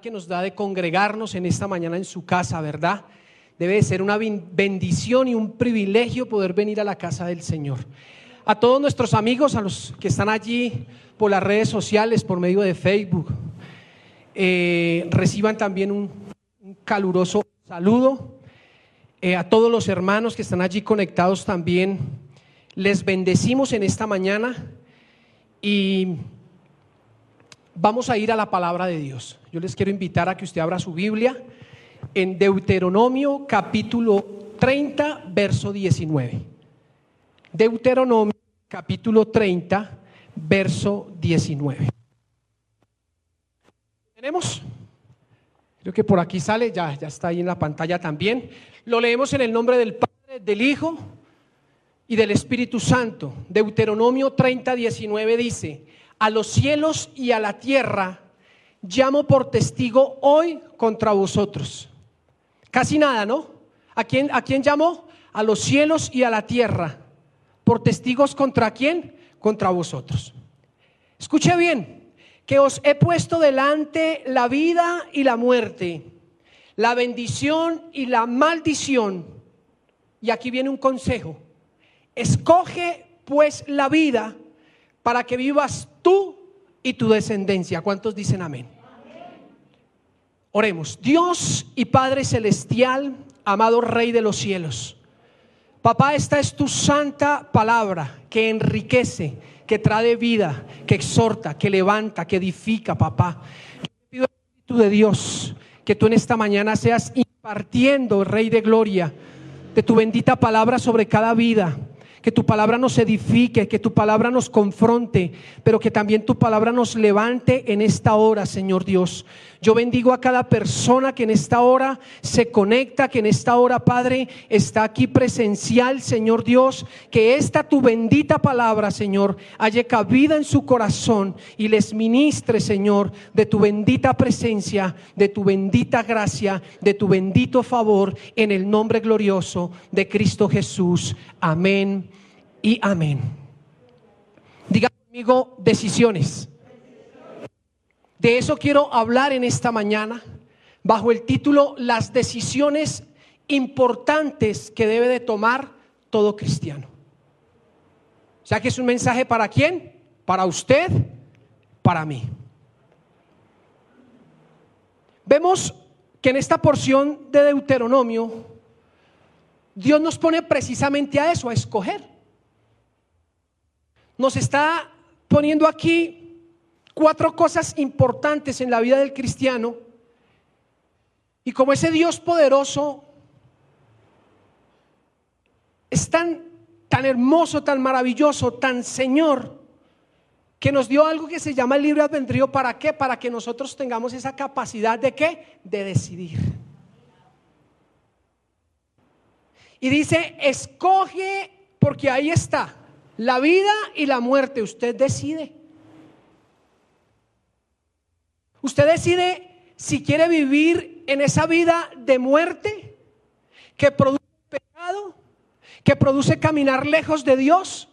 que nos da de congregarnos en esta mañana en su casa, ¿verdad? Debe de ser una bendición y un privilegio poder venir a la casa del Señor. A todos nuestros amigos, a los que están allí por las redes sociales, por medio de Facebook, eh, reciban también un, caluroso saludo. Eh, a todos los hermanos que están allí conectados también, les bendecimos en esta mañana y vamos a ir a la palabra de Dios. Yo les quiero invitar a que usted abra su Biblia en Deuteronomio capítulo 30, verso 19. Deuteronomio capítulo 30, verso 19. ¿Tenemos? Creo que por aquí sale, ya, ya está ahí en la pantalla también. Lo leemos en el nombre del Padre, del Hijo y del Espíritu Santo. Deuteronomio 30, 19 dice, a los cielos y a la tierra llamo por testigo hoy contra vosotros. Casi nada, ¿no? ¿A quién, ¿A quién llamó? A los cielos y a la tierra. ¿Por testigos contra quién? Contra vosotros. Escuche bien, que os he puesto delante la vida y la muerte, la bendición y la maldición. Y aquí viene un consejo. Escoge pues la vida para que vivas tú y tu descendencia. ¿Cuántos dicen amén? Oremos. Dios y Padre Celestial, amado Rey de los cielos. Papá, esta es tu santa palabra que enriquece, que trae vida, que exhorta, que levanta, que edifica, papá. Yo pido, Espíritu de Dios, que tú en esta mañana seas impartiendo, Rey de Gloria, de tu bendita palabra sobre cada vida que tu palabra nos edifique, que tu palabra nos confronte, pero que también tu palabra nos levante en esta hora, Señor Dios. Yo bendigo a cada persona que en esta hora se conecta, que en esta hora, Padre, está aquí presencial, Señor Dios, que esta tu bendita palabra, Señor, haya cabida en su corazón y les ministre, Señor, de tu bendita presencia, de tu bendita gracia, de tu bendito favor, en el nombre glorioso de Cristo Jesús. Amén y amén. Diga conmigo decisiones. De eso quiero hablar en esta mañana bajo el título Las decisiones importantes que debe de tomar todo cristiano. O sea que es un mensaje para quién? Para usted, para mí. Vemos que en esta porción de Deuteronomio Dios nos pone precisamente a eso, a escoger. Nos está poniendo aquí cuatro cosas importantes en la vida del cristiano. Y como ese Dios poderoso es tan, tan hermoso, tan maravilloso, tan Señor, que nos dio algo que se llama el libre albedrío. ¿Para qué? Para que nosotros tengamos esa capacidad de qué? De decidir. Y dice, escoge, porque ahí está, la vida y la muerte, usted decide. Usted decide si quiere vivir en esa vida de muerte que produce pecado, que produce caminar lejos de Dios,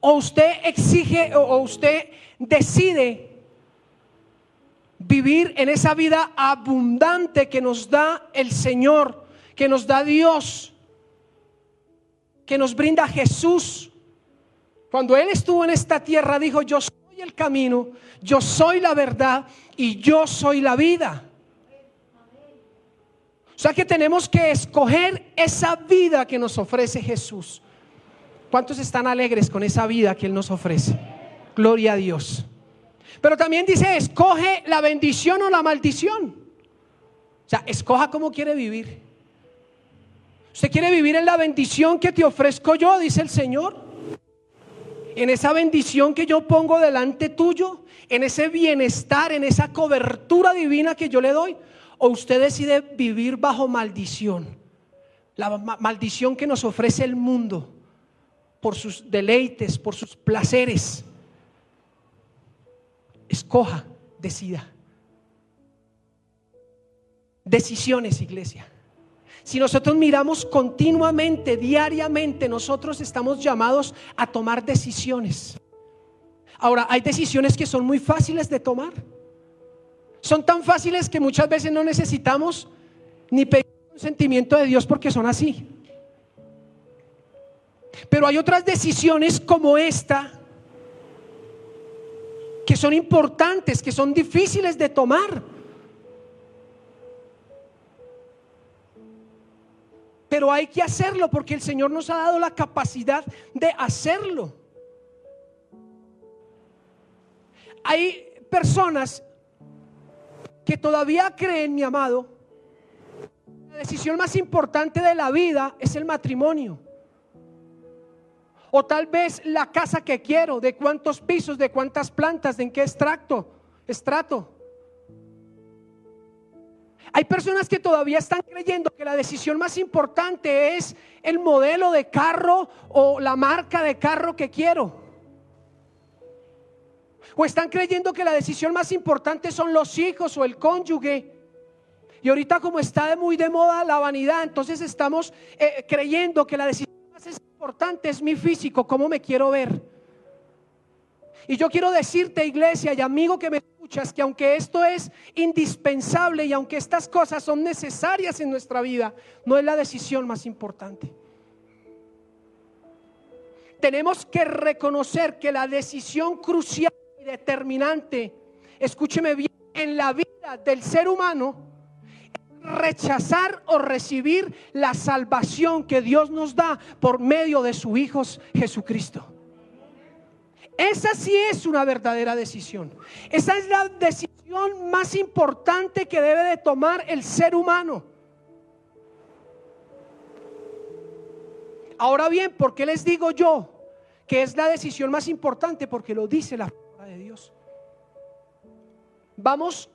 o usted exige o usted decide vivir en esa vida abundante que nos da el Señor, que nos da Dios, que nos brinda Jesús. Cuando Él estuvo en esta tierra dijo, yo soy el camino, yo soy la verdad y yo soy la vida. O sea que tenemos que escoger esa vida que nos ofrece Jesús. ¿Cuántos están alegres con esa vida que Él nos ofrece? Gloria a Dios. Pero también dice, escoge la bendición o la maldición. O sea, escoja cómo quiere vivir. ¿Usted quiere vivir en la bendición que te ofrezco yo? Dice el Señor en esa bendición que yo pongo delante tuyo, en ese bienestar, en esa cobertura divina que yo le doy, o usted decide vivir bajo maldición, la maldición que nos ofrece el mundo por sus deleites, por sus placeres. Escoja, decida. Decisiones, iglesia. Si nosotros miramos continuamente, diariamente, nosotros estamos llamados a tomar decisiones. Ahora, hay decisiones que son muy fáciles de tomar. son tan fáciles que muchas veces no necesitamos ni pedir un sentimiento de Dios porque son así. Pero hay otras decisiones como esta que son importantes, que son difíciles de tomar. Pero hay que hacerlo porque el Señor nos ha dado la capacidad de hacerlo. Hay personas que todavía creen, mi amado, la decisión más importante de la vida es el matrimonio. O tal vez la casa que quiero, de cuántos pisos, de cuántas plantas, de en qué extracto, estrato. Hay personas que todavía están creyendo que la decisión más importante es el modelo de carro o la marca de carro que quiero. O están creyendo que la decisión más importante son los hijos o el cónyuge. Y ahorita como está muy de moda la vanidad, entonces estamos eh, creyendo que la decisión más importante es mi físico, cómo me quiero ver. Y yo quiero decirte, iglesia y amigo que me escuchas, que aunque esto es indispensable y aunque estas cosas son necesarias en nuestra vida, no es la decisión más importante. Tenemos que reconocer que la decisión crucial determinante, escúcheme bien, en la vida del ser humano, rechazar o recibir la salvación que Dios nos da por medio de su Hijo Jesucristo. Esa sí es una verdadera decisión. Esa es la decisión más importante que debe de tomar el ser humano. Ahora bien, ¿por qué les digo yo que es la decisión más importante? Porque lo dice la de Dios. Vamos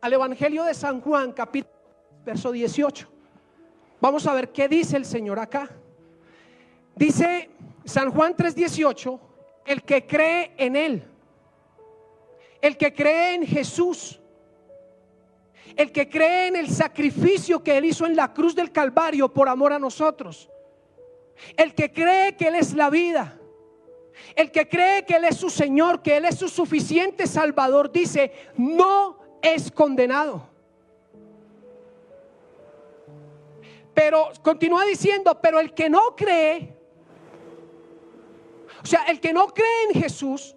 al Evangelio de San Juan, capítulo verso 18. Vamos a ver qué dice el Señor acá. Dice San Juan 3:18, el que cree en Él, el que cree en Jesús, el que cree en el sacrificio que Él hizo en la cruz del Calvario por amor a nosotros, el que cree que Él es la vida, el que cree que Él es su Señor, que Él es su suficiente Salvador, dice, no es condenado. Pero continúa diciendo, pero el que no cree, o sea, el que no cree en Jesús,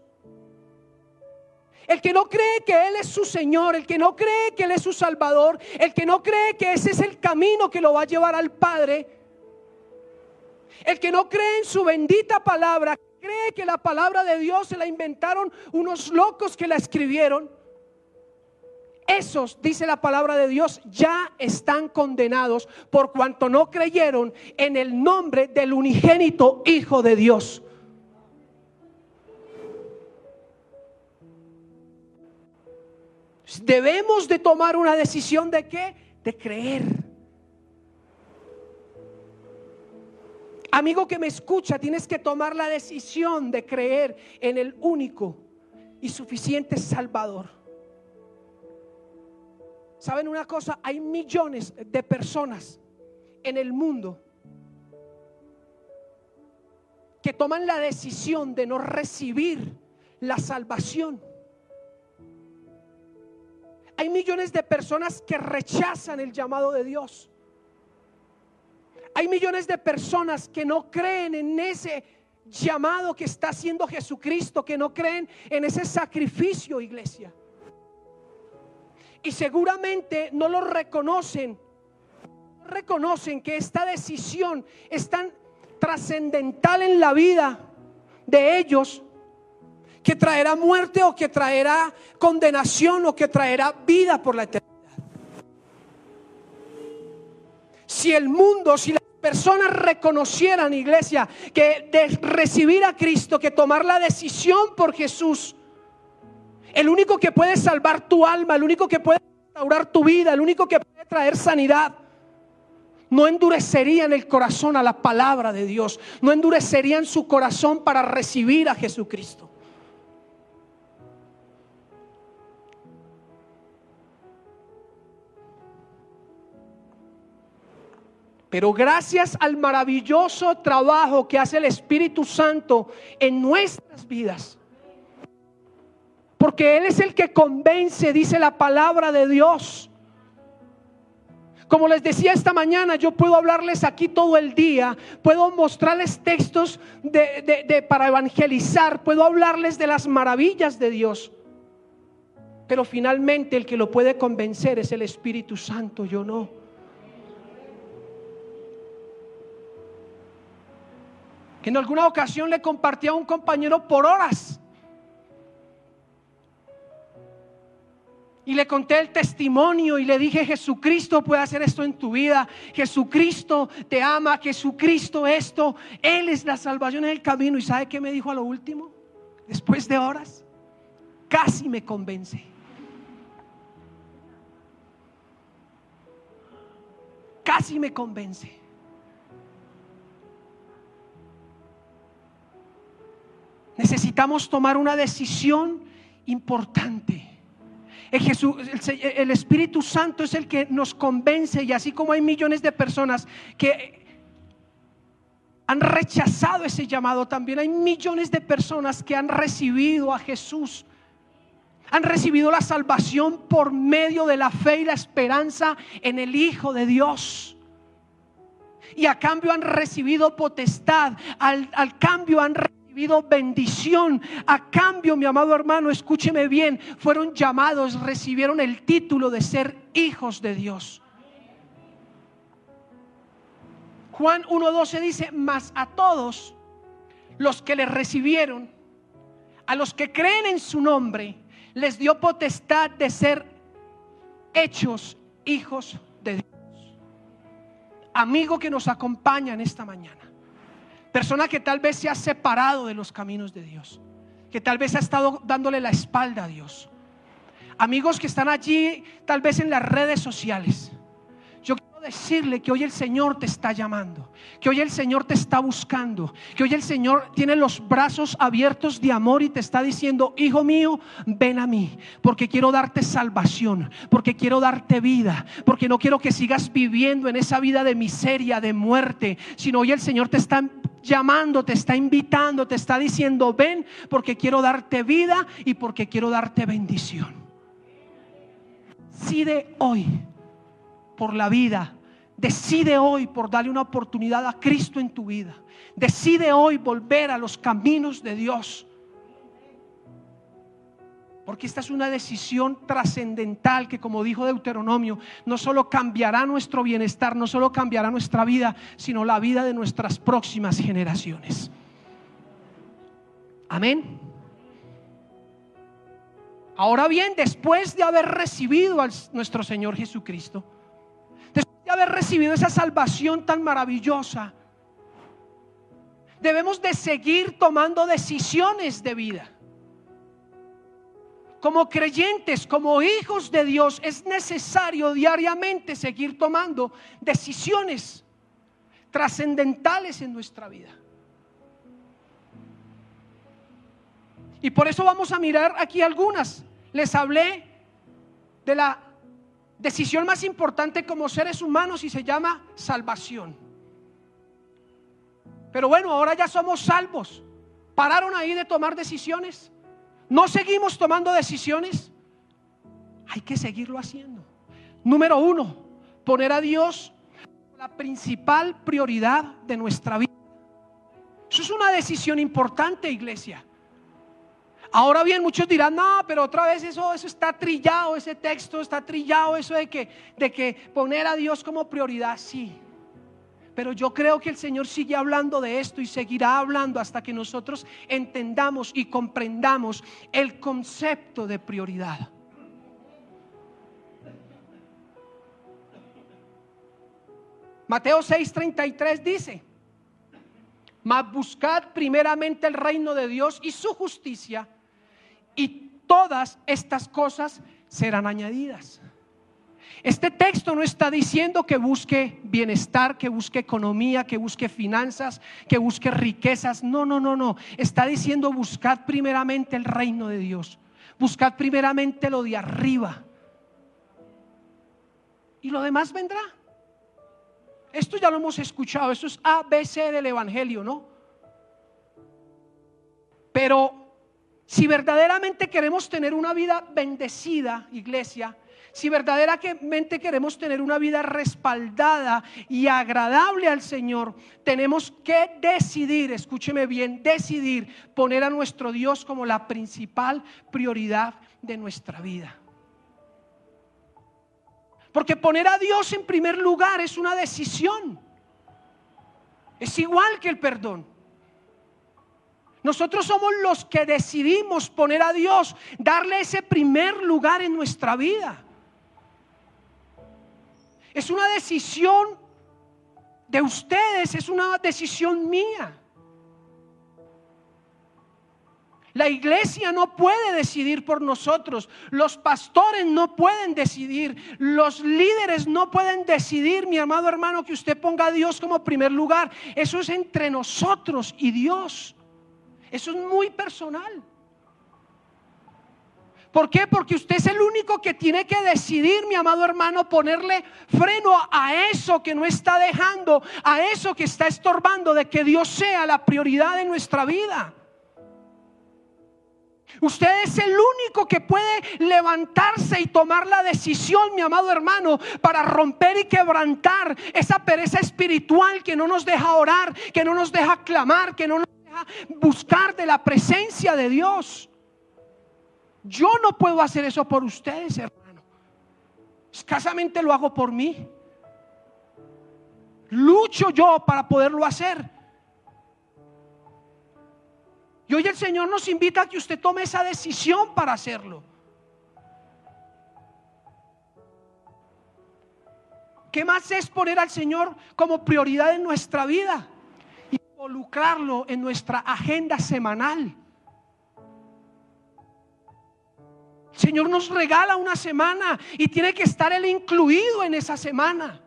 el que no cree que Él es su Señor, el que no cree que Él es su Salvador, el que no cree que ese es el camino que lo va a llevar al Padre, el que no cree en su bendita palabra, cree que la palabra de Dios se la inventaron unos locos que la escribieron, esos, dice la palabra de Dios, ya están condenados por cuanto no creyeron en el nombre del unigénito Hijo de Dios. Debemos de tomar una decisión de qué? De creer. Amigo que me escucha, tienes que tomar la decisión de creer en el único y suficiente Salvador. ¿Saben una cosa? Hay millones de personas en el mundo que toman la decisión de no recibir la salvación. Hay millones de personas que rechazan el llamado de Dios. Hay millones de personas que no creen en ese llamado que está haciendo Jesucristo, que no creen en ese sacrificio, iglesia. Y seguramente no lo reconocen. reconocen que esta decisión es tan trascendental en la vida de ellos que traerá muerte o que traerá condenación o que traerá vida por la eternidad. Si el mundo, si la personas reconocieran, iglesia, que de recibir a Cristo, que tomar la decisión por Jesús, el único que puede salvar tu alma, el único que puede restaurar tu vida, el único que puede traer sanidad, no endurecerían el corazón a la palabra de Dios, no endurecerían su corazón para recibir a Jesucristo. Pero gracias al maravilloso trabajo que hace el Espíritu Santo en nuestras vidas. ¿Por Porque Él es el que convence, dice la palabra de Dios. Como les decía esta mañana, yo puedo hablarles aquí todo el día, puedo mostrarles textos de, para evangelizar, puedo hablarles de las maravillas de Dios. Pero finalmente el que lo puede convencer es el Espíritu Santo, yo no. En alguna ocasión le compartí a un compañero por horas Y le conté el testimonio y le dije, Jesucristo puede hacer esto en tu vida. Jesucristo te ama, Jesucristo esto. Él es la salvación en el camino. ¿Y sabe qué me dijo a lo último? Después de horas, casi me convence. Casi me convence. Necesitamos tomar una decisión importante. El, Espíritu Santo es el que nos convence y así como hay millones de personas que han rechazado ese llamado, también hay millones de personas que han recibido a Jesús. Han recibido la salvación por medio de la fe y la esperanza en el Hijo de Dios. Y a cambio han recibido potestad, al, al cambio han recibido bendición. A cambio, mi amado hermano, escúcheme bien, fueron llamados, recibieron el título de ser hijos de Dios. Juan 1.12 dice, mas a todos los que le recibieron, a los que creen en su nombre, les dio potestad de ser hechos hijos de Dios. Amigo que nos acompaña en esta mañana. Persona que tal vez se ha separado de los caminos de Dios. Que tal vez ha estado dándole la espalda a Dios. Amigos que están allí tal vez en las redes sociales decirle que hoy el Señor te está llamando, que hoy el Señor te está buscando, que hoy el Señor tiene los brazos abiertos de amor y te está diciendo, hijo mío, ven a mí, porque quiero darte salvación, porque quiero darte vida, porque no quiero que sigas viviendo en esa vida de miseria, de muerte, sino hoy el Señor te está llamando, te está invitando, te está diciendo, ven, porque quiero darte vida y porque quiero darte bendición. de hoy por la vida. Decide hoy por darle una oportunidad a Cristo en tu vida. Decide hoy volver a los caminos de Dios. Porque esta es una decisión trascendental que, como dijo Deuteronomio, no solo cambiará nuestro bienestar, no solo cambiará nuestra vida, sino la vida de nuestras próximas generaciones. Amén. Ahora bien, después de haber recibido a nuestro Señor Jesucristo, de haber recibido esa salvación tan maravillosa, debemos de seguir tomando decisiones de vida. Como creyentes, como hijos de Dios, es necesario diariamente seguir tomando decisiones trascendentales en nuestra vida. Y por eso vamos a mirar aquí algunas. Les hablé de la decisión más importante como seres humanos y se llama salvación. Pero bueno, ahora ya somos salvos. ¿Pararon ahí de tomar decisiones? ¿No seguimos tomando decisiones? Hay que seguirlo haciendo. Número uno, poner a Dios la principal prioridad de nuestra vida. Eso es una decisión importante, iglesia. Ahora bien, muchos dirán, no, pero otra vez eso, eso está trillado, ese texto está trillado, eso de que, de que poner a Dios como prioridad, sí. Pero yo creo que el Señor sigue hablando de esto y seguirá hablando hasta que nosotros entendamos y comprendamos el concepto de prioridad. Mateo 6:33 dice, mas buscad primeramente el reino de Dios y su justicia y todas estas cosas serán añadidas. Este texto no está diciendo que busque bienestar, que busque economía, que busque finanzas, que busque riquezas. No, no, no, no. Está diciendo buscad primeramente el reino de Dios. Buscad primeramente lo de arriba. Y lo demás vendrá. Esto ya lo hemos escuchado. Esto es ABC del Evangelio, ¿no? Pero Si verdaderamente queremos tener una vida bendecida, iglesia, si verdaderamente queremos tener una vida respaldada y agradable al Señor, tenemos que decidir, escúcheme bien, decidir poner a nuestro Dios como la principal prioridad de nuestra vida. Porque poner a Dios en primer lugar es una decisión. Es igual que el perdón. Nosotros somos los que decidimos poner a Dios, darle ese primer lugar en nuestra vida. Es una decisión de ustedes, es una decisión mía. La iglesia no puede decidir por nosotros, los pastores no pueden decidir, los líderes no pueden decidir, mi amado hermano, que usted ponga a Dios como primer lugar. Eso es entre nosotros y Dios. Eso es muy personal. ¿Por qué? Porque usted es el único que tiene que decidir, mi amado hermano, ponerle freno a eso que no está dejando, a eso que está estorbando de que Dios sea la prioridad de nuestra vida. Usted es el único que puede levantarse y tomar la decisión, mi amado hermano, para romper y quebrantar esa pereza espiritual que no nos deja orar, que no nos deja clamar, que no nos buscar de la presencia de Dios. Yo no puedo hacer eso por ustedes, hermano. Escasamente lo hago por mí. Lucho yo para poderlo hacer. Y hoy el Señor nos invita a que usted tome esa decisión para hacerlo. ¿Qué más es poner al Señor como prioridad en nuestra vida? involucrarlo en nuestra agenda semanal. Señor nos regala una semana y tiene que estar Él incluido en esa semana.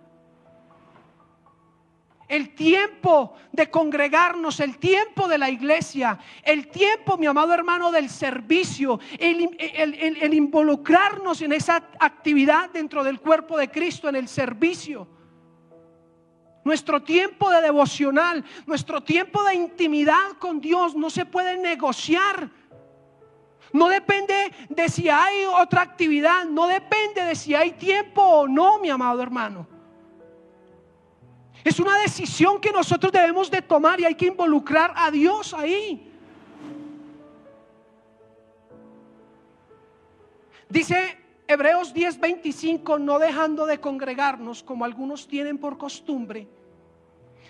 El tiempo de congregarnos, el tiempo de la iglesia, el tiempo, mi amado hermano, del servicio, el, involucrarnos en esa actividad dentro del cuerpo de Cristo, en el servicio. Nuestro tiempo de devocional, nuestro tiempo de intimidad con Dios no se puede negociar. No depende de si hay otra actividad, no depende de si hay tiempo o no, mi amado hermano. Es una decisión que nosotros debemos de tomar y hay que involucrar a Dios ahí. Dice Hebreos 10:25, no dejando de congregarnos como algunos tienen por costumbre,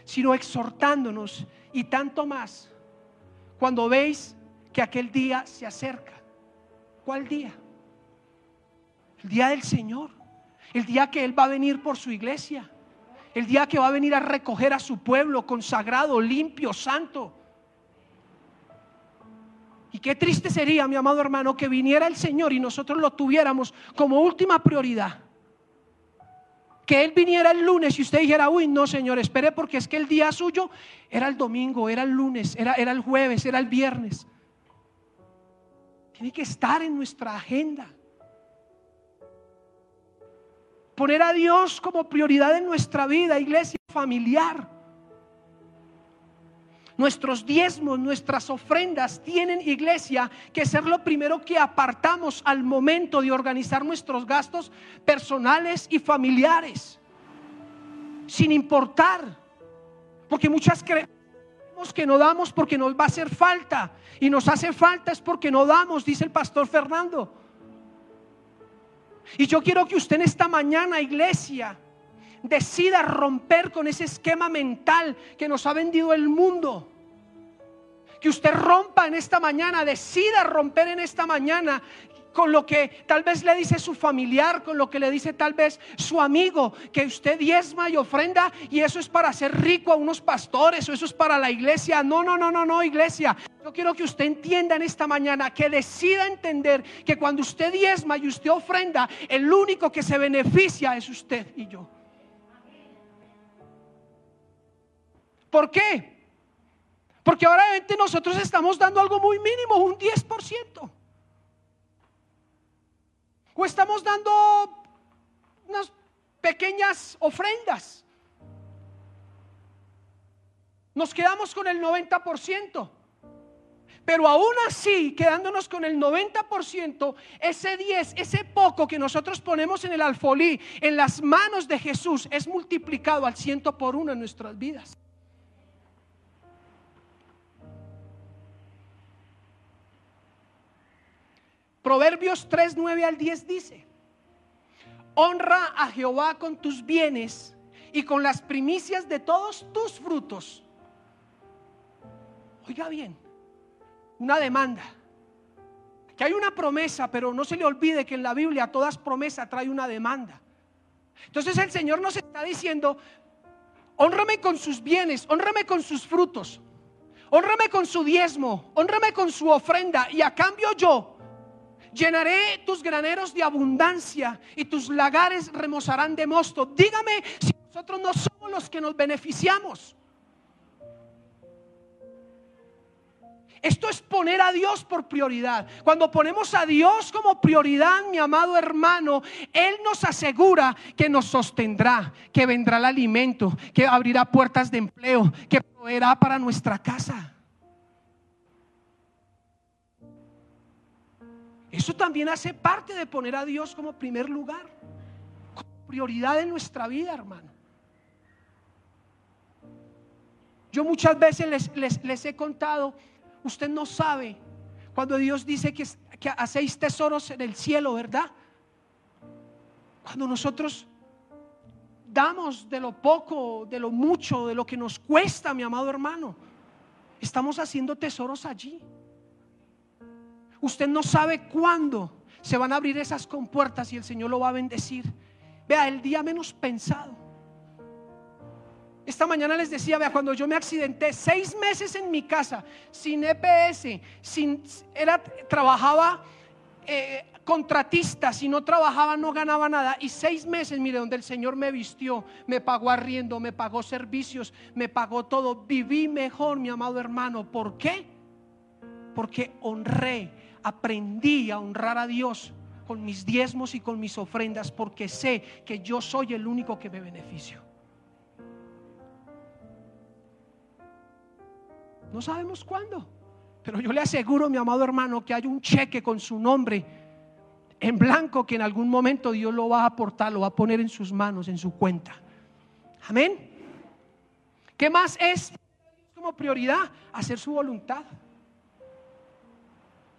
sino exhortándonos y tanto más cuando veis que aquel día se acerca. ¿Cuál día? El día del Señor, el día que Él va a venir por su iglesia, el día que va a venir a recoger a su pueblo consagrado, limpio, santo. Y qué triste sería, mi amado hermano, que viniera el Señor y nosotros lo tuviéramos como última prioridad. Que Él viniera el lunes y usted dijera, uy, no, Señor, espere porque es que el día suyo era el domingo, era el lunes, era, era el jueves, era el viernes. Tiene que estar en nuestra agenda. Poner a Dios como prioridad en nuestra vida, iglesia familiar. Nuestros diezmos, nuestras ofrendas tienen, iglesia, que ser lo primero que apartamos al momento de organizar nuestros gastos personales y familiares. Sin importar. Porque muchas que no damos porque nos va a hacer falta. Y nos hace falta es porque no damos, dice el pastor Fernando. Y yo quiero que usted en esta mañana, iglesia, decida romper con ese esquema mental que nos ha vendido el mundo. Que usted rompa en esta mañana, decida romper en esta mañana con lo que tal vez le dice su familiar, con lo que le dice tal vez su amigo, que usted diezma y ofrenda y eso es para hacer rico a unos pastores o eso es para la iglesia. No, no, no, no, no, iglesia. Yo quiero que usted entienda en esta mañana, que decida entender que cuando usted diezma y usted ofrenda, el único que se beneficia es usted y yo. ¿Por qué? Porque ahora nosotros estamos dando algo muy mínimo, un 10%. Estamos dando unas pequeñas ofrendas. Nos quedamos con el 90%. Pero aún así, quedándonos con el 90%, ese 10, ese poco que nosotros ponemos en el alfolí, en las manos de Jesús, es multiplicado al ciento por uno en nuestras vidas. Proverbios 3, 9 al 10 dice, honra a Jehová con tus bienes y con las primicias de todos tus frutos. Oiga bien, una demanda. Que hay una promesa, pero no se le olvide que en la Biblia todas promesas trae una demanda. Entonces el Señor nos está diciendo, honrame con sus bienes, honrame con sus frutos, honrame con su diezmo, honrame con su ofrenda y a cambio yo llenaré tus graneros de abundancia y tus lagares remozarán de mosto. Dígame si nosotros no somos los que nos beneficiamos. Esto es poner a Dios por prioridad. Cuando ponemos a Dios como prioridad, mi amado hermano, Él nos asegura que nos sostendrá, que vendrá el alimento, que abrirá puertas de empleo, que proveerá para nuestra casa. Eso también hace parte de poner a Dios como primer lugar, como prioridad en nuestra vida, hermano. Yo muchas veces les, les he contado Usted no sabe cuando Dios dice que, que hacéis tesoros en el cielo, ¿verdad? Cuando nosotros damos de lo poco, de lo mucho, de lo que nos cuesta, mi amado hermano, estamos haciendo tesoros allí. Usted no sabe cuándo se van a abrir esas compuertas y el Señor lo va a bendecir. Vea, el día menos pensado. Esta mañana les decía, vea, cuando yo me accidenté, seis meses en mi casa, sin EPS, sin, era, trabajaba eh, contratista, si no trabajaba no ganaba nada. Y seis meses, mire, donde el Señor me vistió, me pagó arriendo, me pagó servicios, me pagó todo. Viví mejor, mi amado hermano. ¿Por qué? Porque honré, aprendí a honrar a Dios con mis diezmos y con mis ofrendas, porque sé que yo soy el único que me beneficio. No sabemos cuándo. Pero yo le aseguro, mi amado hermano, que hay un cheque con su nombre en blanco que en algún momento Dios lo va a aportar, lo va a poner en sus manos, en su cuenta. Amén. ¿Qué más es como prioridad? Hacer su voluntad.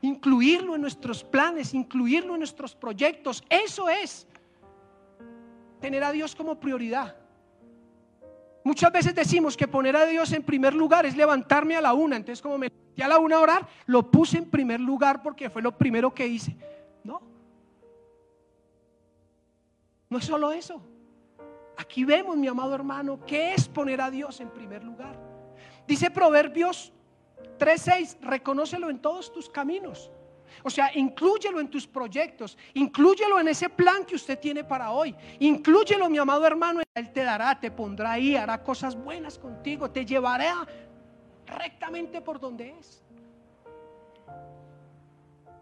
Incluirlo en nuestros planes, incluirlo en nuestros proyectos. Eso es tener a Dios como prioridad. Muchas veces decimos que poner a Dios en primer lugar es levantarme a la una. Entonces, como me levanté a la una a orar, lo puse en primer lugar porque fue lo primero que hice. No. No es solo eso. Aquí vemos, mi amado hermano, qué es poner a Dios en primer lugar. Dice Proverbios 3:6, reconócelo en todos tus caminos. O sea, inclúyelo en tus proyectos, inclúyelo en ese plan que usted tiene para hoy. Inclúyelo, mi amado hermano, Él te dará, te pondrá ahí, hará cosas buenas contigo, te llevará rectamente por donde es.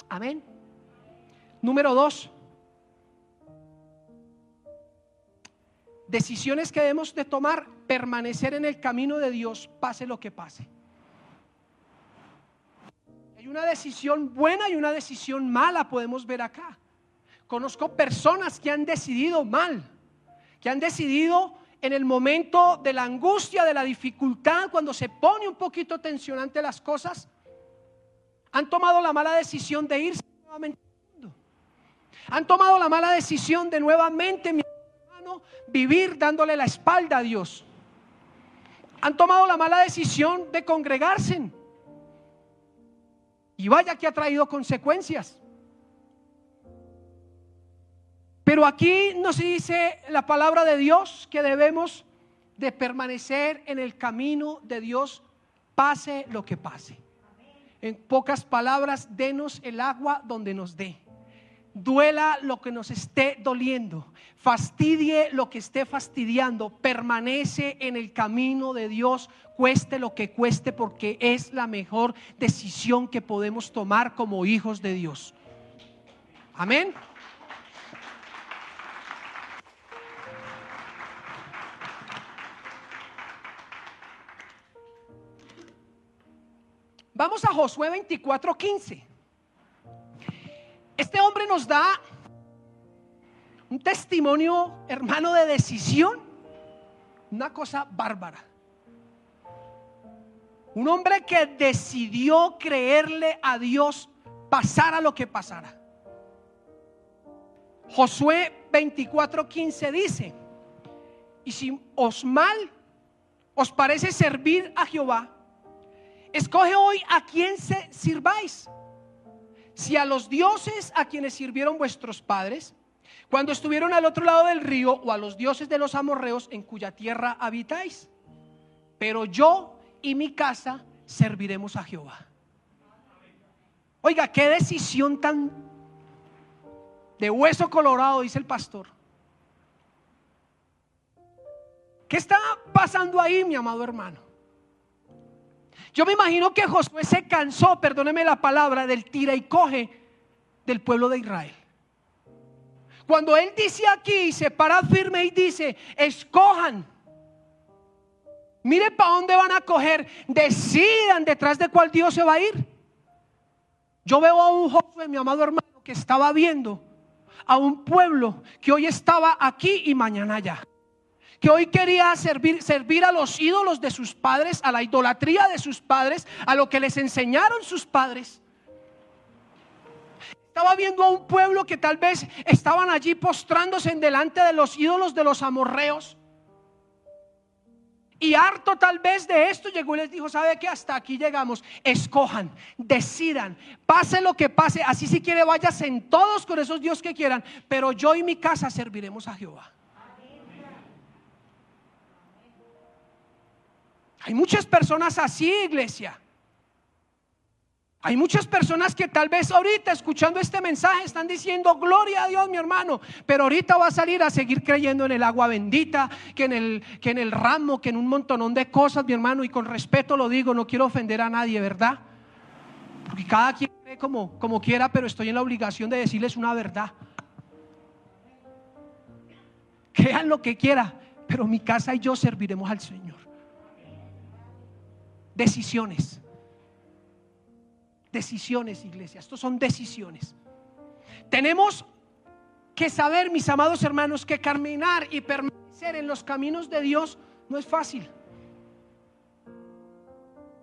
Amén. Número dos. Decisiones que debemos de tomar, permanecer en el camino de Dios, pase lo que pase una decisión buena y una decisión mala podemos ver acá. Conozco personas que han decidido mal, que han decidido en el momento de la angustia, de la dificultad, cuando se pone un poquito tensionante las cosas, han tomado la mala decisión de irse nuevamente. Han tomado la mala decisión de nuevamente, mi hermano, vivir dándole la espalda a Dios. Han tomado la mala decisión de congregarse y vaya que ha traído consecuencias. Pero aquí nos dice la palabra de Dios que debemos de permanecer en el camino de Dios, pase lo que pase. En pocas palabras, denos el agua donde nos dé. Duela lo que nos esté doliendo, fastidie lo que esté fastidiando, permanece en el camino de Dios cueste lo que cueste, porque es la mejor decisión que podemos tomar como hijos de Dios. Amén. Vamos a Josué 24:15. Este hombre nos da un testimonio, hermano, de decisión. Una cosa bárbara. Un hombre que decidió creerle a Dios pasara lo que pasara. Josué 24:15 dice, y si os mal os parece servir a Jehová, escoge hoy a quien se sirváis. Si a los dioses a quienes sirvieron vuestros padres, cuando estuvieron al otro lado del río, o a los dioses de los amorreos en cuya tierra habitáis. Pero yo y mi casa serviremos a Jehová. Oiga, qué decisión tan de hueso colorado, dice el pastor. ¿Qué está pasando ahí, mi amado hermano? Yo me imagino que Josué se cansó, perdóneme la palabra, del tira y coge del pueblo de Israel. Cuando él dice aquí, se para firme y dice, escojan. Mire para dónde van a coger. Decidan detrás de cuál Dios se va a ir. Yo veo a un joven, mi amado hermano, que estaba viendo a un pueblo que hoy estaba aquí y mañana allá. Que hoy quería servir, a los ídolos de sus padres, a la idolatría de sus padres, a lo que les enseñaron sus padres. Estaba viendo a un pueblo que tal vez estaban allí postrándose en delante de los ídolos de los amorreos. Y harto tal vez de esto llegó y les dijo, ¿sabe que Hasta aquí llegamos. Escojan, decidan, pase lo que pase. Así si quiere, váyase en todos con esos dios que quieran. Pero yo y mi casa serviremos a Jehová. Hay muchas personas así, iglesia. Hay muchas personas que tal vez ahorita escuchando este mensaje están diciendo, gloria a Dios mi hermano, pero ahorita va a salir a seguir creyendo en el agua bendita, que en el, que en el ramo, que en un montonón de cosas, mi hermano, y con respeto lo digo, no quiero ofender a nadie, ¿verdad? Porque cada quien cree como, como quiera, pero estoy en la obligación de decirles una verdad. Crean lo que quiera, pero mi casa y yo serviremos al Señor. Decisiones decisiones, iglesia. Estos son decisiones. Tenemos que saber, mis amados hermanos, que caminar y permanecer en los caminos de Dios no es fácil.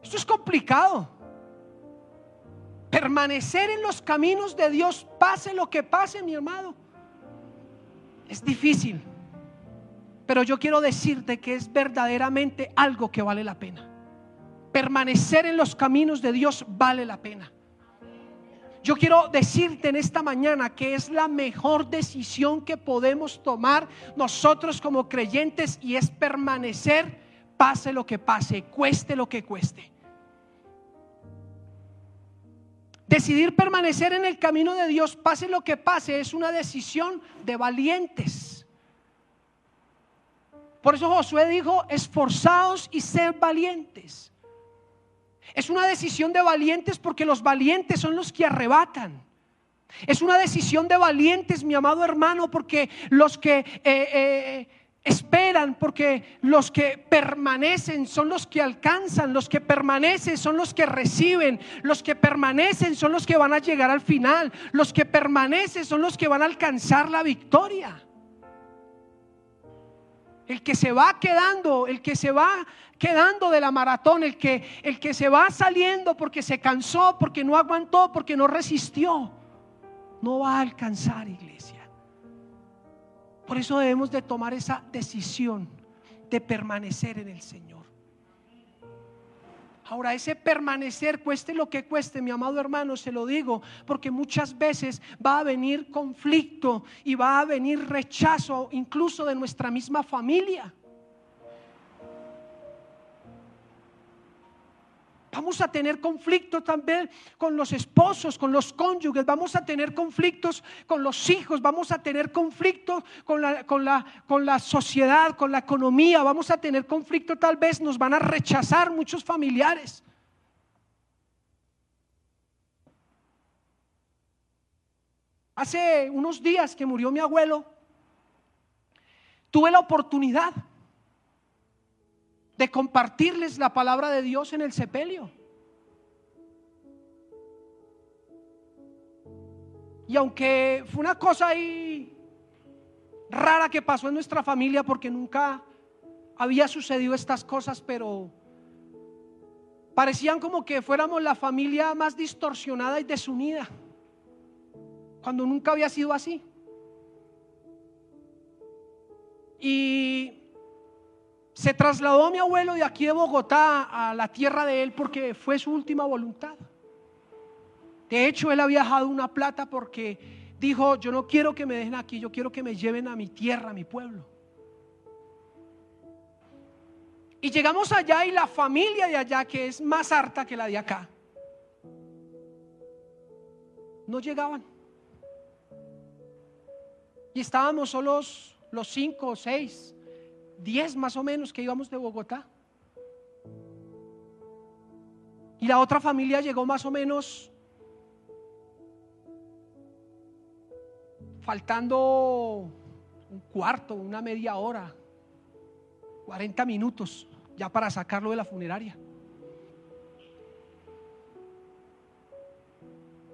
Esto es complicado. Permanecer en los caminos de Dios, pase lo que pase, mi hermano. Es difícil. Pero yo quiero decirte que es verdaderamente algo que vale la pena permanecer en los caminos de Dios vale la pena. Yo quiero decirte en esta mañana que es la mejor decisión que podemos tomar nosotros como creyentes y es permanecer, pase lo que pase, cueste lo que cueste. Decidir permanecer en el camino de Dios, pase lo que pase, es una decisión de valientes. Por eso Josué dijo, esforzados y ser valientes. Es una decisión de valientes porque los valientes son los que arrebatan. Es una decisión de valientes, mi amado hermano, porque los que eh, eh, esperan, porque los que permanecen son los que alcanzan, los que permanecen son los que reciben, los que permanecen son los que van a llegar al final, los que permanecen son los que van a alcanzar la victoria. El que se va quedando, el que se va quedando de la maratón, el que, el que se va saliendo porque se cansó, porque no aguantó, porque no resistió, no va a alcanzar iglesia. Por eso debemos de tomar esa decisión de permanecer en el Señor. Ahora, ese permanecer, cueste lo que cueste, mi amado hermano, se lo digo, porque muchas veces va a venir conflicto y va a venir rechazo incluso de nuestra misma familia. Vamos a tener conflictos también con los esposos, con los cónyuges, vamos a tener conflictos con los hijos, vamos a tener conflictos con la, con la, con la sociedad, con la economía, vamos a tener conflicto tal vez, nos van a rechazar muchos familiares. Hace unos días que murió mi abuelo, tuve la oportunidad de compartirles la palabra de Dios en el sepelio. Y aunque fue una cosa ahí rara que pasó en nuestra familia porque nunca había sucedido estas cosas, pero parecían como que fuéramos la familia más distorsionada y desunida, cuando nunca había sido así. Y se trasladó a mi abuelo de aquí de Bogotá a la tierra de él porque fue su última voluntad. De hecho, él había viajado una plata porque dijo, yo no quiero que me dejen aquí, yo quiero que me lleven a mi tierra, a mi pueblo. Y llegamos allá y la familia de allá, que es más harta que la de acá, no llegaban. Y estábamos solos los cinco o seis, diez más o menos que íbamos de Bogotá. Y la otra familia llegó más o menos faltando un cuarto, una media hora, 40 minutos ya para sacarlo de la funeraria.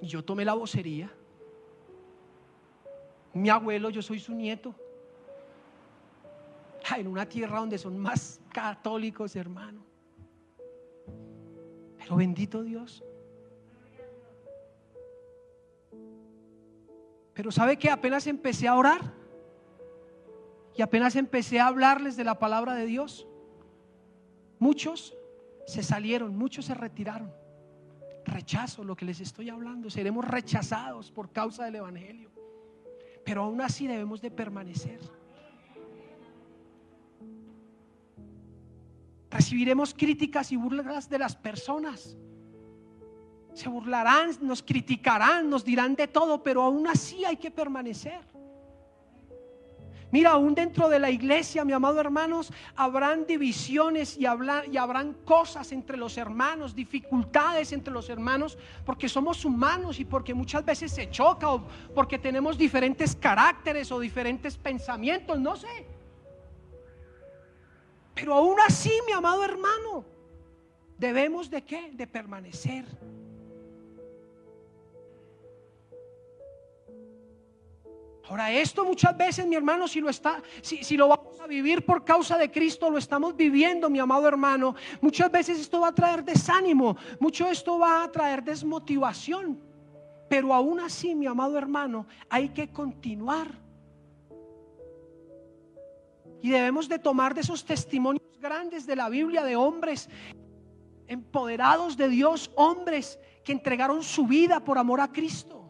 Y yo tomé la vocería. Mi abuelo, yo soy su nieto. En una tierra donde son más católicos, hermano. Pero bendito Dios. Pero ¿sabe que apenas empecé a orar? Y apenas empecé a hablarles de la palabra de Dios. Muchos se salieron, muchos se retiraron. Rechazo lo que les estoy hablando. Seremos rechazados por causa del Evangelio. Pero aún así debemos de permanecer. Recibiremos críticas y burlas de las personas. Se burlarán, nos criticarán, nos dirán de todo, pero aún así hay que permanecer. Mira, aún dentro de la iglesia, mi amado hermanos, habrán divisiones y, habrán cosas entre los hermanos, dificultades entre los hermanos, porque somos humanos y porque muchas veces se choca o porque tenemos diferentes caracteres o diferentes pensamientos, no sé. Pero aún así, mi amado hermano, debemos de qué? De permanecer Ahora, esto muchas veces, mi hermano, si lo está, si, si, lo vamos a vivir por causa de Cristo, lo estamos viviendo, mi amado hermano. Muchas veces esto va a traer desánimo, mucho esto va a traer desmotivación. Pero aún así, mi amado hermano, hay que continuar. Y debemos de tomar de esos testimonios grandes de la Biblia de hombres empoderados de Dios, hombres que entregaron su vida por amor a Cristo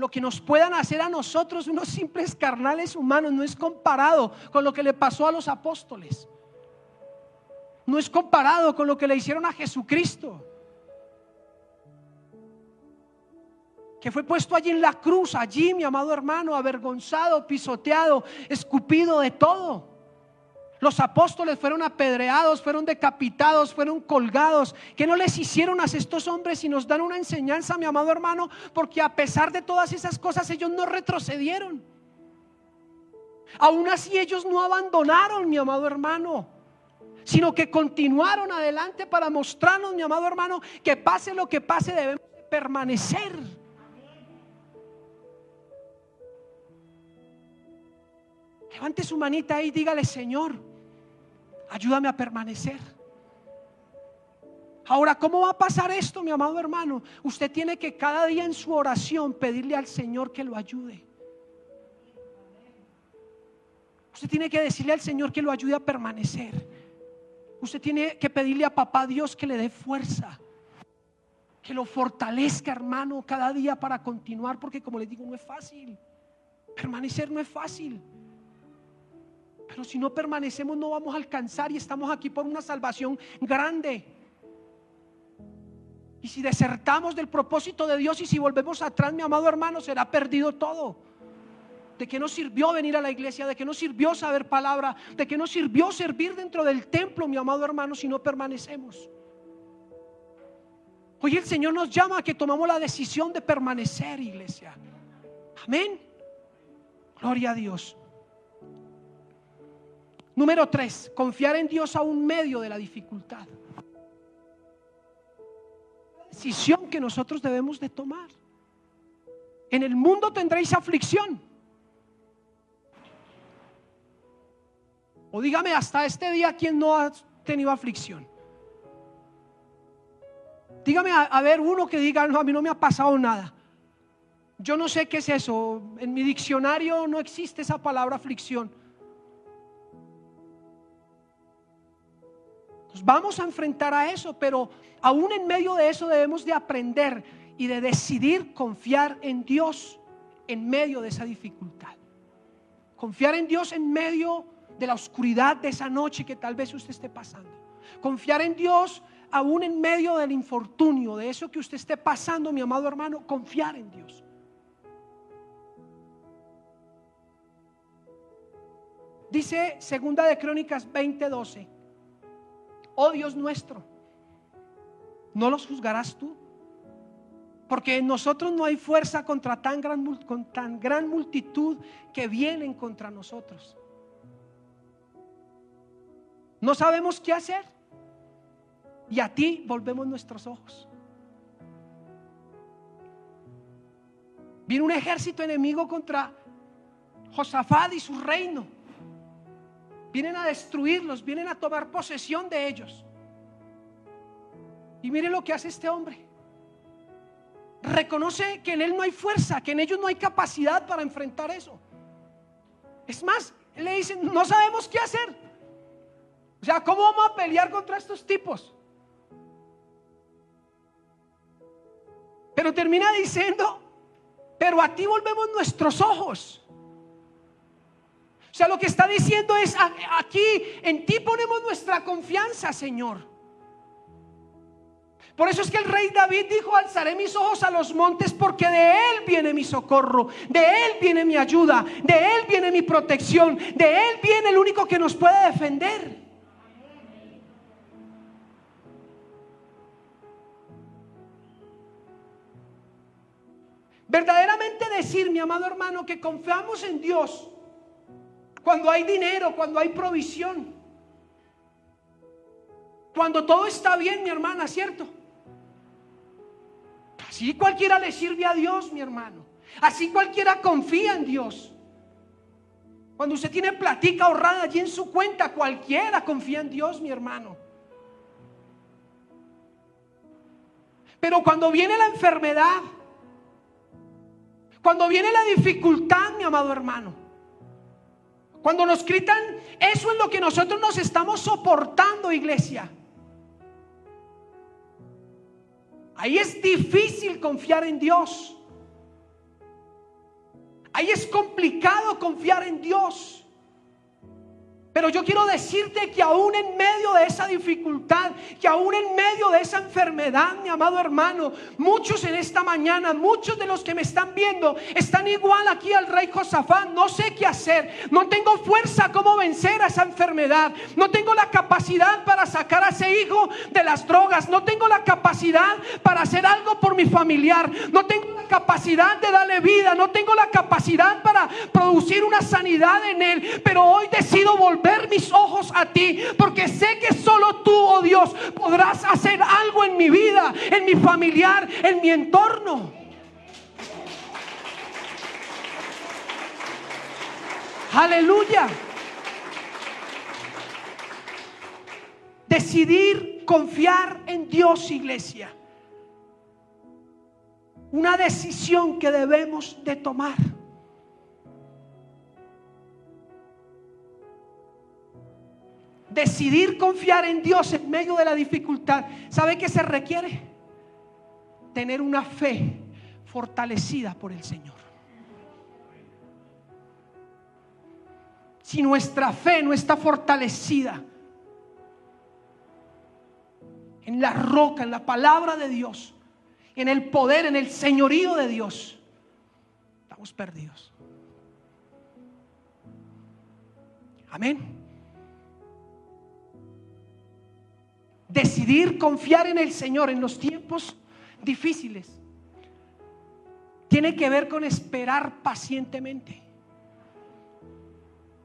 lo que nos puedan hacer a nosotros, unos simples carnales humanos, no es comparado con lo que le pasó a los apóstoles. No es comparado con lo que le hicieron a Jesucristo. Que fue puesto allí en la cruz, allí mi amado hermano, avergonzado, pisoteado, escupido de todo. Los apóstoles fueron apedreados, fueron decapitados, fueron colgados. ¿Qué no les hicieron a estos hombres y nos dan una enseñanza, mi amado hermano? Porque a pesar de todas esas cosas, ellos no retrocedieron. Aún así, ellos no abandonaron, mi amado hermano, sino que continuaron adelante para mostrarnos, mi amado hermano, que pase lo que pase, debemos permanecer. Levante su manita y dígale, Señor, ayúdame a permanecer. Ahora, ¿cómo va a pasar esto, mi amado hermano? Usted tiene que cada día en su oración pedirle al Señor que lo ayude. Usted tiene que decirle al Señor que lo ayude a permanecer. Usted tiene que pedirle a papá Dios que le dé fuerza. Que lo fortalezca, hermano, cada día para continuar. Porque como le digo, no es fácil. Permanecer no es fácil. Si no permanecemos no vamos a alcanzar y estamos aquí por una salvación grande. Y si desertamos del propósito de Dios y si volvemos atrás, mi amado hermano, será perdido todo. ¿De qué nos sirvió venir a la iglesia? ¿De qué nos sirvió saber palabra? ¿De qué nos sirvió servir dentro del templo, mi amado hermano, si no permanecemos? Hoy el Señor nos llama a que tomamos la decisión de permanecer, iglesia. Amén. Gloria a Dios. Número tres, confiar en Dios a un medio de la dificultad. Decisión que nosotros debemos de tomar. En el mundo tendréis aflicción. O dígame hasta este día quién no ha tenido aflicción. Dígame a, ver uno que diga, no, a mí no me ha pasado nada. Yo no sé qué es eso. En mi diccionario no existe esa palabra aflicción. Nos vamos a enfrentar a eso, pero aún en medio de eso debemos de aprender y de decidir confiar en Dios en medio de esa dificultad. Confiar en Dios en medio de la oscuridad de esa noche que tal vez usted esté pasando. Confiar en Dios aún en medio del infortunio, de eso que usted esté pasando, mi amado hermano, confiar en Dios. Dice segunda de Crónicas 20:12. Oh Dios nuestro, ¿no los juzgarás tú? Porque en nosotros no hay fuerza contra tan gran, tan gran multitud que vienen contra nosotros. No sabemos qué hacer. Y a ti volvemos nuestros ojos. Viene un ejército enemigo contra Josafat y su reino. Vienen a destruirlos, vienen a tomar posesión de ellos. Y mire lo que hace este hombre. Reconoce que en él no hay fuerza, que en ellos no hay capacidad para enfrentar eso. Es más, le dicen, no sabemos qué hacer. O sea, ¿cómo vamos a pelear contra estos tipos? Pero termina diciendo, pero a ti volvemos nuestros ojos. Sea, lo que está diciendo es, aquí en ti ponemos nuestra confianza, Señor. Por eso es que el rey David dijo, alzaré mis ojos a los montes porque de él viene mi socorro, de él viene mi ayuda, de él viene mi protección, de él viene el único que nos puede defender. Verdaderamente decir, mi amado hermano, que confiamos en Dios cuando hay dinero, cuando hay provisión, cuando todo está bien, mi hermana, ¿cierto? Así cualquiera le sirve a Dios, mi hermano. Así cualquiera confía en Dios. Cuando usted tiene platica ahorrada allí en su cuenta, cualquiera confía en Dios, mi hermano. Pero cuando viene la enfermedad, cuando viene la dificultad, mi amado hermano, cuando nos gritan, eso es lo que nosotros nos estamos soportando, iglesia. Ahí es difícil confiar en Dios. Ahí es complicado confiar en Dios. Pero yo quiero decirte que aún en medio de esa dificultad, que aún en medio de esa enfermedad, mi amado hermano, muchos en esta mañana, muchos de los que me están viendo, están igual aquí al rey Josafat. No sé qué hacer, no tengo fuerza como vencer a esa enfermedad, no tengo la capacidad para sacar a ese hijo de las drogas, no tengo la capacidad para hacer algo por mi familiar, no tengo la capacidad de darle vida, no tengo la capacidad para producir una sanidad en él, pero hoy decido volver ver mis ojos a ti, porque sé que solo tú, oh Dios, podrás hacer algo en mi vida, en mi familiar, en mi entorno. Aleluya. Decidir confiar en Dios, iglesia. Una decisión que debemos de tomar. Decidir confiar en Dios en medio de la dificultad, ¿sabe qué se requiere? Tener una fe fortalecida por el Señor. Si nuestra fe no está fortalecida en la roca, en la palabra de Dios, en el poder, en el señorío de Dios, estamos perdidos. Amén. Decidir confiar en el Señor en los tiempos difíciles tiene que ver con esperar pacientemente.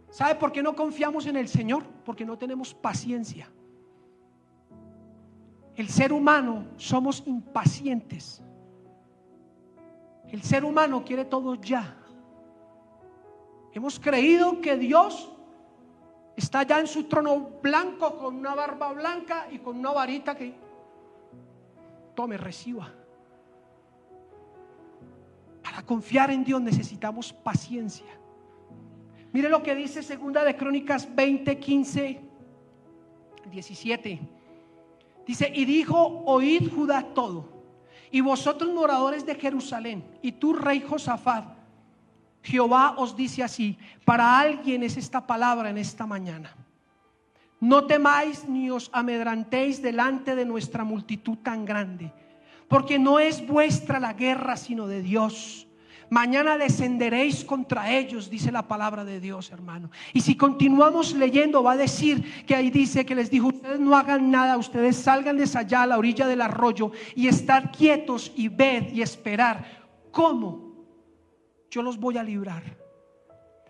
¿Sabe por qué no confiamos en el Señor? Porque no tenemos paciencia. El ser humano somos impacientes. El ser humano quiere todo ya. Hemos creído que Dios está ya en su trono blanco con una barba blanca y con una varita que tome, reciba. Para confiar en Dios necesitamos paciencia. Mire lo que dice segunda de Crónicas 20, 15, 17. Dice, y dijo, oíd Judá todo, y vosotros moradores de Jerusalén, y tú rey Josafat, Jehová os dice así, para alguien es esta palabra en esta mañana. No temáis ni os amedrantéis delante de nuestra multitud tan grande, porque no es vuestra la guerra, sino de Dios. Mañana descenderéis contra ellos, dice la palabra de Dios, hermano. Y si continuamos leyendo, va a decir que ahí dice que les dijo, ustedes no hagan nada, ustedes salgan de allá a la orilla del arroyo y estar quietos y ver y esperar cómo yo los voy a librar.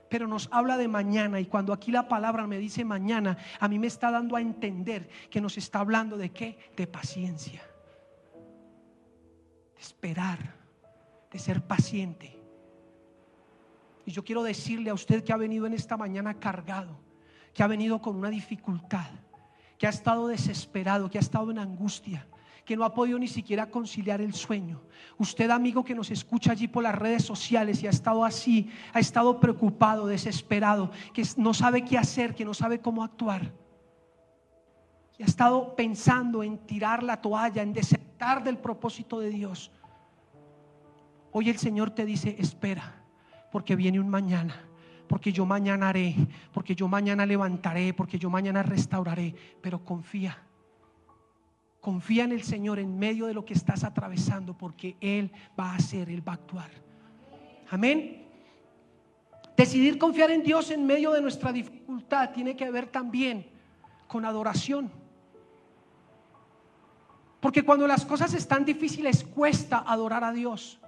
Pero nos habla de mañana y cuando aquí la palabra me dice mañana, a mí me está dando a entender que nos está hablando de qué? De paciencia. De esperar, de ser paciente. Y yo quiero decirle a usted que ha venido en esta mañana cargado, que ha venido con una dificultad, que ha estado desesperado, que ha estado en angustia, que no ha podido ni siquiera conciliar el sueño. Usted, amigo que nos escucha allí por las redes sociales y ha estado así, ha estado preocupado, desesperado, que no sabe qué hacer, que no sabe cómo actuar. Y ha estado pensando en tirar la toalla, en desertar del propósito de Dios. Hoy el Señor te dice, espera, porque viene un mañana porque yo mañana haré, porque yo mañana levantaré, porque yo mañana restauraré, pero confía. Confía en el Señor en medio de lo que estás atravesando porque Él va a hacer, Él va a actuar. Amén. Decidir confiar en Dios en medio de nuestra dificultad tiene que ver también con adoración. Porque cuando las cosas están difíciles cuesta adorar a Dios.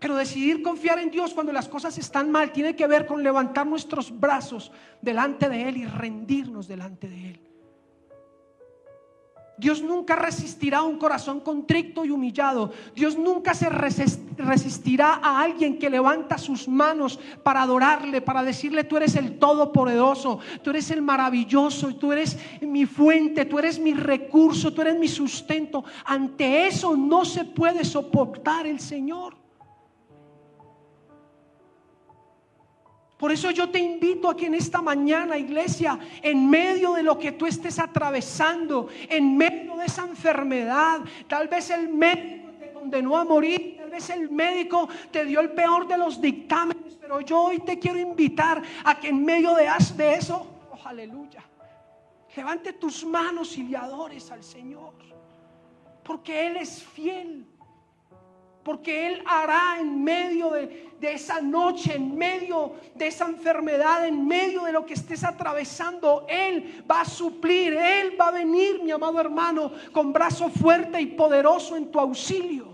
Pero decidir confiar en Dios cuando las cosas están mal tiene que ver con levantar nuestros brazos delante de Él y rendirnos delante de Él. Dios nunca resistirá a un corazón contrito y humillado. Dios nunca se resistirá a alguien que levanta sus manos para adorarle, para decirle, tú eres el todopoderoso, tú eres el maravilloso, tú eres mi fuente, tú eres mi recurso, tú eres mi sustento. Ante eso no se puede soportar el Señor. Por eso yo te invito a que en esta mañana, iglesia, en medio de lo que tú estés atravesando, en medio de esa enfermedad, tal vez el médico te condenó a morir, tal vez el médico te dio el peor de los dictámenes, pero yo hoy te quiero invitar a que en medio de, eso, oh, aleluya, levante tus manos y le adores al Señor, porque Él es fiel. Porque Él hará en medio de, esa noche, en medio de esa enfermedad, en medio de lo que estés atravesando, Él va a suplir, Él va a venir, mi amado hermano, con brazo fuerte y poderoso en tu auxilio.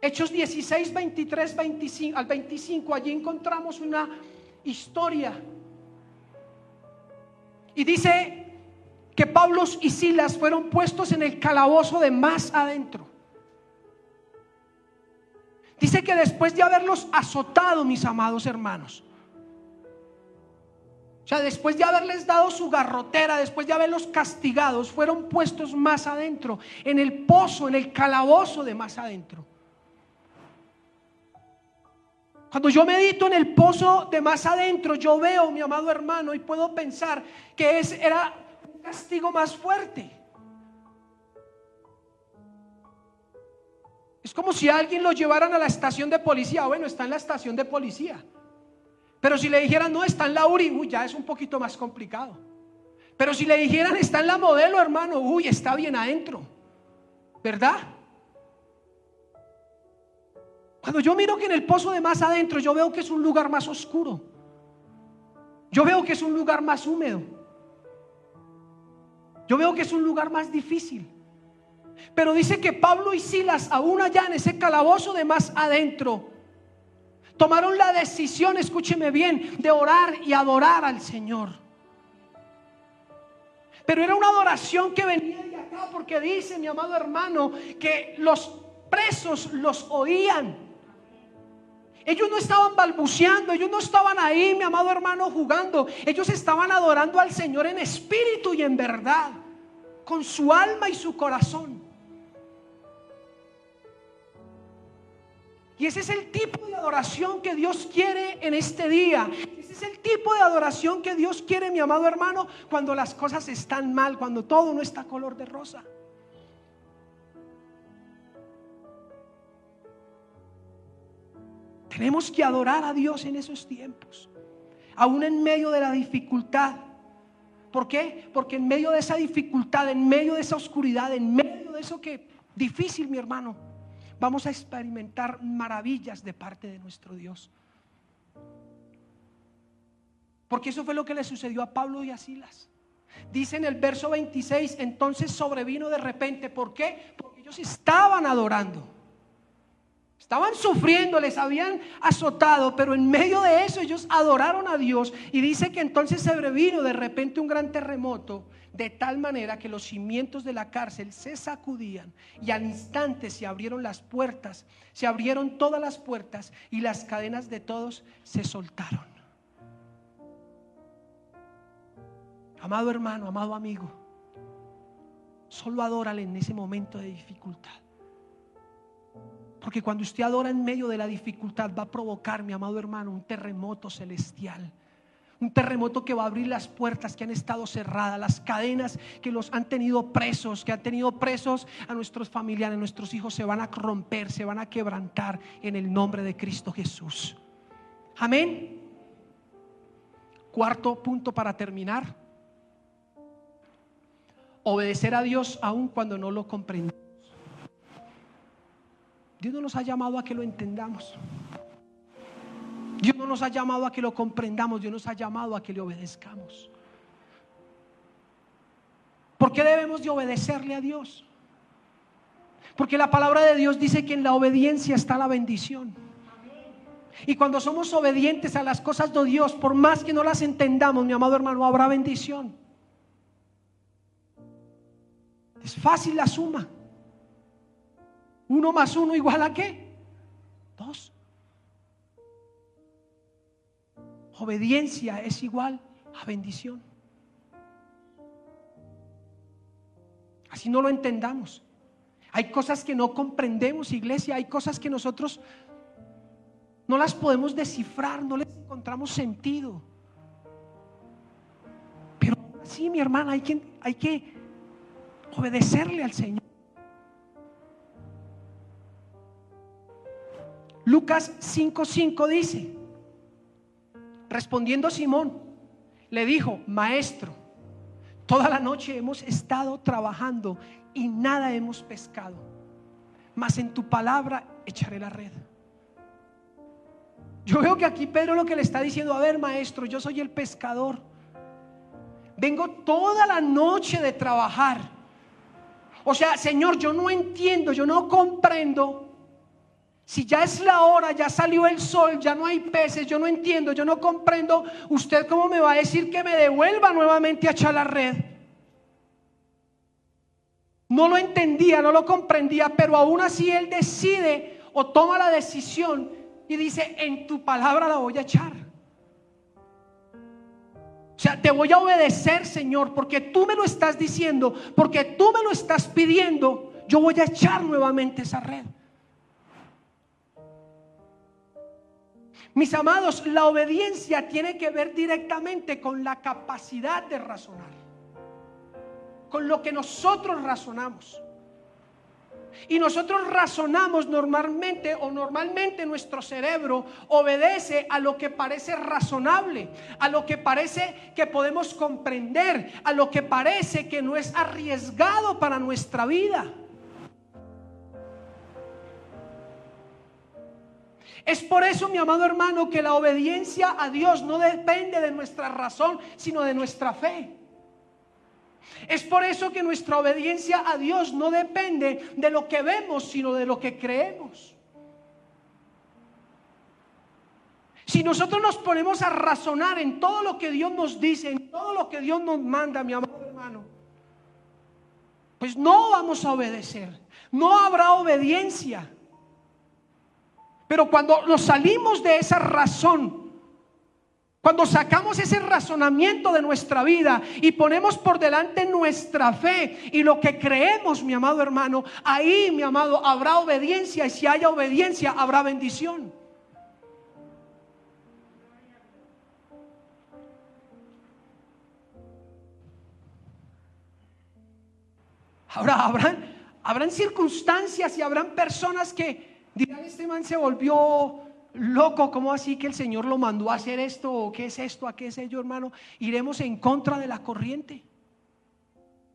Hechos 16, 23, 25, al 25, allí encontramos una historia y dice que Pablo y Silas fueron puestos en el calabozo de más adentro. Dice que después de haberlos azotado, mis amados hermanos, o sea, después de haberles dado su garrotera, después de haberlos castigados, fueron puestos más adentro, en el pozo, en el calabozo de más adentro. Cuando yo medito en el pozo de más adentro, yo veo, mi amado hermano, y puedo pensar que ese era un castigo más fuerte. Es como si alguien lo llevaran a la estación de policía. Bueno, está en la estación de policía. Pero si le dijeran, no, está en la URI, uy, ya es un poquito más complicado. Pero si le dijeran, está en la modelo, hermano, uy, está bien adentro. ¿Verdad? Cuando yo miro que en el pozo de más adentro, yo veo que es un lugar más oscuro. Yo veo que es un lugar más húmedo. Yo veo que es un lugar más difícil. Pero dice que Pablo y Silas, aún allá en ese calabozo de más adentro, Tomaron la decisión, escúcheme bien, de orar y adorar al Señor. Pero era una adoración que venía de acá porque dice mi amado hermano que los presos los oían. Ellos no estaban balbuceando, ellos no estaban ahí, mi amado hermano, jugando. Ellos estaban adorando al Señor en espíritu y en verdad, con su alma y su corazón. Y ese es el tipo de adoración que Dios quiere en este día. Ese es el tipo de adoración que Dios quiere, mi amado hermano, cuando las cosas están mal, cuando todo no está color de rosa. Tenemos que adorar a Dios en esos tiempos, aún en medio de la dificultad. ¿Por qué? Porque en medio de esa dificultad, en medio de esa oscuridad, en medio de eso que difícil, mi hermano, vamos a experimentar maravillas de parte de nuestro Dios. Porque eso fue lo que le sucedió a Pablo y a Silas. Dice en el verso 26, entonces sobrevino de repente. ¿Por qué? Porque ellos estaban adorando. Estaban sufriendo, les habían azotado, pero en medio de eso ellos adoraron a Dios. Y dice que entonces sobrevino de repente un gran terremoto de tal manera que los cimientos de la cárcel se sacudían y al instante se abrieron las puertas, se abrieron todas las puertas y las cadenas de todos se soltaron. Amado hermano, amado amigo, solo adórale en ese momento de dificultad. Porque cuando usted adora en medio de la dificultad va a provocar, mi amado hermano, un terremoto celestial un terremoto que va a abrir las puertas que han estado cerradas, las cadenas que los han tenido presos, que han tenido presos a nuestros familiares, nuestros hijos se van a romper, se van a quebrantar en el nombre de Cristo Jesús. Amén. Cuarto punto para terminar. Obedecer a Dios aun cuando no lo comprendemos. Dios no nos ha llamado a que lo entendamos. Dios no nos ha llamado a que lo comprendamos, Dios nos ha llamado a que le obedezcamos. ¿Por qué debemos de obedecerle a Dios? Porque la palabra de Dios dice que en la obediencia está la bendición. Y cuando somos obedientes a las cosas de Dios, por más que no las entendamos, mi amado hermano, habrá bendición. Es fácil la suma. Uno más uno igual a qué? Dos. Obediencia es igual a bendición. Así no lo entendamos. Hay cosas que no comprendemos, iglesia. Hay cosas que nosotros no las podemos descifrar, no les encontramos sentido. Pero sí, mi hermana, hay que, hay que obedecerle al Señor. Lucas 5:5 dice, Respondiendo Simón, le dijo, maestro, toda la noche hemos estado trabajando y nada hemos pescado, mas en tu palabra echaré la red. Yo veo que aquí Pedro lo que le está diciendo, a ver maestro, yo soy el pescador. Vengo toda la noche de trabajar. O sea, Señor, yo no entiendo, yo no comprendo si ya es la hora, ya salió el sol, ya no hay peces, yo no entiendo, yo no comprendo, ¿usted cómo me va a decir que me devuelva nuevamente a echar la red? No lo entendía, no lo comprendía, pero aún así él decide o toma la decisión y dice, en tu palabra la voy a echar. O sea, te voy a obedecer, Señor, porque tú me lo estás diciendo, porque tú me lo estás pidiendo, yo voy a echar nuevamente esa red. Mis amados, la obediencia tiene que ver directamente con la capacidad de razonar, con lo que nosotros razonamos. Y nosotros razonamos normalmente o normalmente nuestro cerebro obedece a lo que parece razonable, a lo que parece que podemos comprender, a lo que parece que no es arriesgado para nuestra vida. Es por eso, mi amado hermano, que la obediencia a Dios no depende de nuestra razón, sino de nuestra fe. Es por eso que nuestra obediencia a Dios no depende de lo que vemos, sino de lo que creemos. Si nosotros nos ponemos a razonar en todo lo que Dios nos dice, en todo lo que Dios nos manda, mi amado hermano, pues no vamos a obedecer. No habrá obediencia. Pero cuando nos salimos de esa razón, cuando sacamos ese razonamiento de nuestra vida y ponemos por delante nuestra fe y lo que creemos, mi amado hermano, ahí, mi amado, habrá obediencia y si haya obediencia, habrá bendición. Ahora, habrán, habrán circunstancias y habrán personas que dirán, este man se volvió loco, ¿cómo así que el Señor lo mandó a hacer esto? ¿O qué es esto? ¿A qué es ello, hermano? Iremos en contra de la corriente.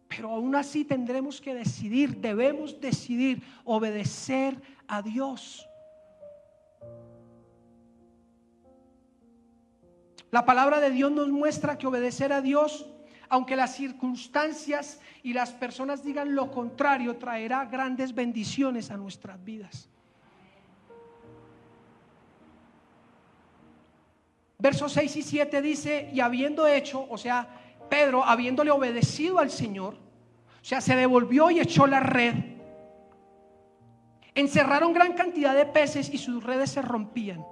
Pero aún así tendremos que decidir, debemos decidir obedecer a Dios. La palabra de Dios nos muestra que obedecer a Dios, aunque las circunstancias y las personas digan lo contrario, traerá grandes bendiciones a nuestras vidas. Versos 6 y 7 dice, y habiendo hecho, o sea, Pedro, habiéndole obedecido al Señor, o sea, se devolvió y echó la red. Encerraron gran cantidad de peces y sus redes se rompían.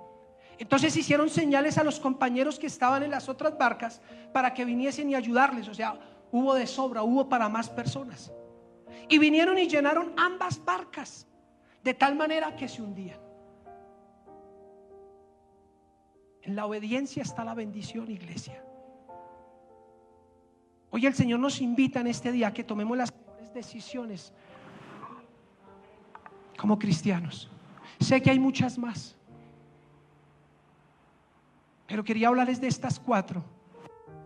Entonces hicieron señales a los compañeros que estaban en las otras barcas para que viniesen y ayudarles. O sea, hubo de sobra, hubo para más personas. Y vinieron y llenaron ambas barcas de tal manera que se hundían. En la obediencia está la bendición, iglesia. Hoy el Señor nos invita en este día a que tomemos las mejores decisiones como cristianos. Sé que hay muchas más, pero quería hablarles de estas cuatro,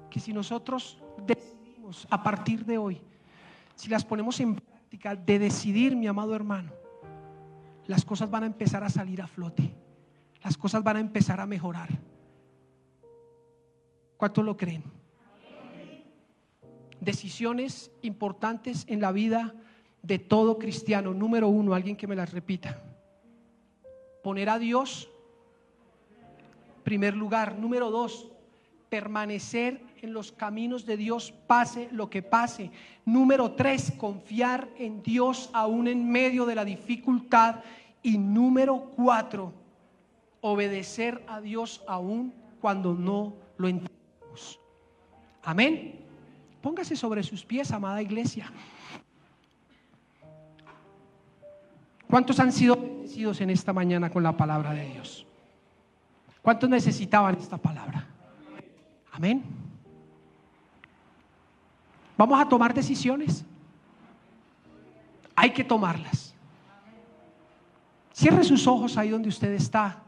que si nosotros decidimos a partir de hoy, si las ponemos en práctica de decidir, mi amado hermano, las cosas van a empezar a salir a flote las cosas van a empezar a mejorar. ¿Cuántos lo creen? Decisiones importantes en la vida de todo cristiano. Número uno, alguien que me las repita. Poner a Dios primer lugar. Número dos, permanecer en los caminos de Dios, pase lo que pase. Número tres, confiar en Dios aún en medio de la dificultad. Y número cuatro, obedecer a Dios aún cuando no lo entendemos. Amén. Póngase sobre sus pies, amada iglesia. ¿Cuántos han sido bendecidos en esta mañana con la palabra de Dios? ¿Cuántos necesitaban esta palabra? Amén. Vamos a tomar decisiones. Hay que tomarlas. Cierre sus ojos ahí donde usted está.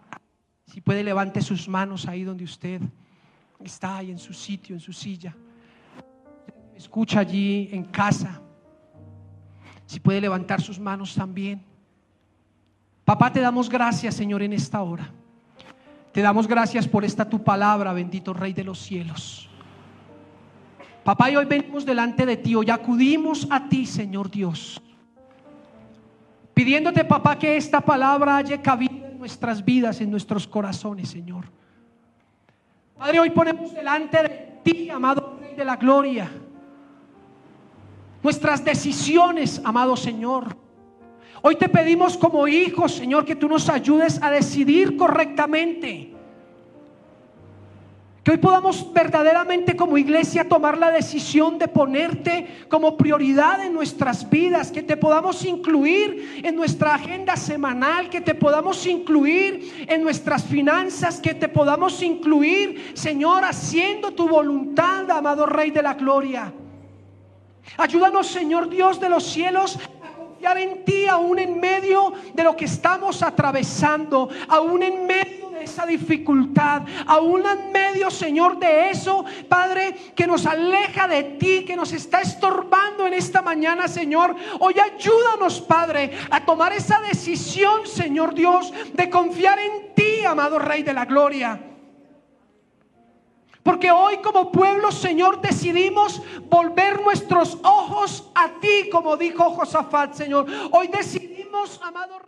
Si puede, levante sus manos ahí donde usted está, ahí en su sitio, en su silla. Escucha allí en casa. Si puede levantar sus manos también. Papá, te damos gracias, Señor, en esta hora. Te damos gracias por esta tu palabra, bendito Rey de los cielos. Papá, y hoy venimos delante de ti, hoy acudimos a ti, Señor Dios. Pidiéndote, papá, que esta palabra haya nuestras vidas, en nuestros corazones, Señor. Padre, hoy ponemos delante de ti, amado Rey de la Gloria, nuestras decisiones, amado Señor. Hoy te pedimos como hijos, Señor, que tú nos ayudes a decidir correctamente. Que hoy podamos verdaderamente como iglesia tomar la decisión de ponerte como prioridad en nuestras vidas, que te podamos incluir en nuestra agenda semanal, que te podamos incluir en nuestras finanzas, que te podamos incluir, Señor, haciendo tu voluntad, amado Rey de la Gloria. Ayúdanos, Señor Dios de los cielos, en ti aún en medio de lo que estamos atravesando, aún en medio esa dificultad, aún en medio, Señor, de eso, Padre, que nos aleja de ti, que nos está estorbando en esta mañana, Señor. Hoy ayúdanos, Padre, a tomar esa decisión, Señor Dios, de confiar en ti, amado Rey de la Gloria. Porque hoy como pueblo, Señor, decidimos volver nuestros ojos a ti, como dijo Josafat, Señor. Hoy decidimos, amado